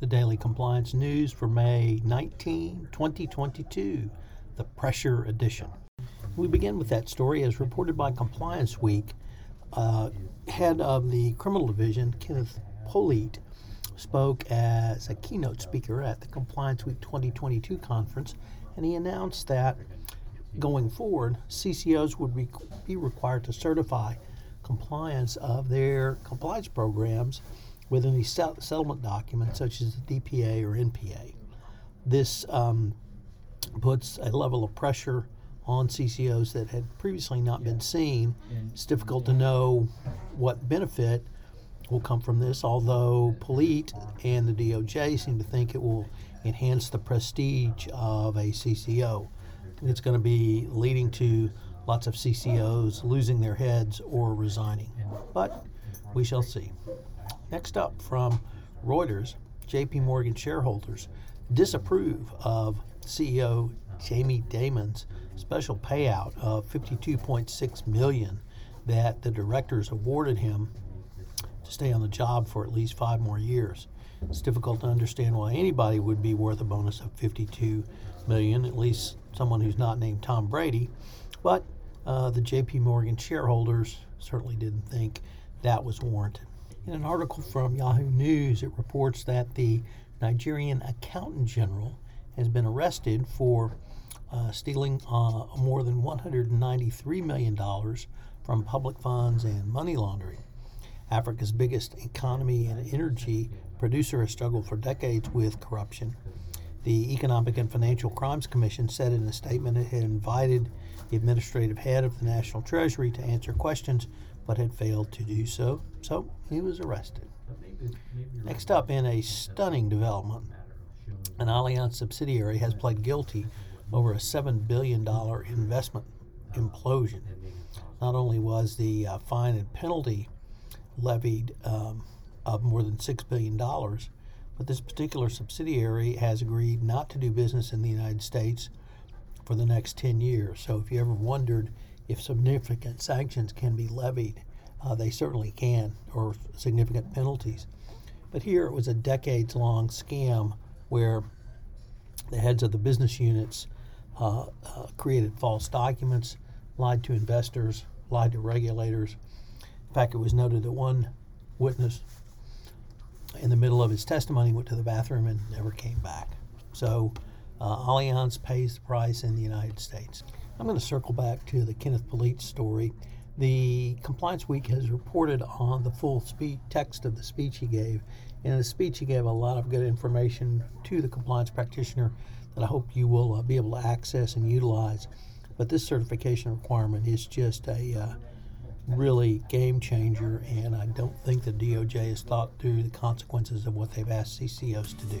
The Daily Compliance News for May 19, 2022, the Pressure Edition. We begin with that story as reported by Compliance Week. Uh, head of the Criminal Division, Kenneth Polite, spoke as a keynote speaker at the Compliance Week 2022 conference, and he announced that going forward, CCOs would be, be required to certify compliance of their compliance programs with any settlement document, such as the DPA or NPA. This um, puts a level of pressure on CCOs that had previously not been seen. It's difficult to know what benefit will come from this, although Polite and the DOJ seem to think it will enhance the prestige of a CCO. It's going to be leading to lots of CCOs losing their heads or resigning. But we shall see. Next up from Reuters, JP Morgan shareholders disapprove of CEO Jamie Dimon's special payout of 52.6 million that the directors awarded him to stay on the job for at least 5 more years. It's difficult to understand why anybody would be worth a bonus of 52 million, at least someone who's not named Tom Brady, but uh, the JP Morgan shareholders certainly didn't think that was warranted. In an article from Yahoo News, it reports that the Nigerian Accountant General has been arrested for uh, stealing uh, more than $193 million from public funds and money laundering. Africa's biggest economy and energy producer has struggled for decades with corruption. The Economic and Financial Crimes Commission said in a statement it had invited the administrative head of the National Treasury to answer questions but had failed to do so, so he was arrested. Next up, in a stunning development, an Allianz subsidiary has pled guilty over a $7 billion investment implosion. Not only was the uh, fine and penalty levied um, of more than $6 billion, but this particular subsidiary has agreed not to do business in the United States for the next 10 years. So if you ever wondered if significant sanctions can be levied, uh, they certainly can, or significant penalties. But here it was a decades long scam where the heads of the business units uh, uh, created false documents, lied to investors, lied to regulators. In fact, it was noted that one witness in the middle of his testimony went to the bathroom and never came back. So uh, Allianz pays the price in the United States. I'm going to circle back to the Kenneth Polite story. The Compliance Week has reported on the full speech, text of the speech he gave. In the speech, he gave a lot of good information to the compliance practitioner that I hope you will uh, be able to access and utilize. But this certification requirement is just a uh, really game changer, and I don't think the DOJ has thought through the consequences of what they've asked CCOs to do.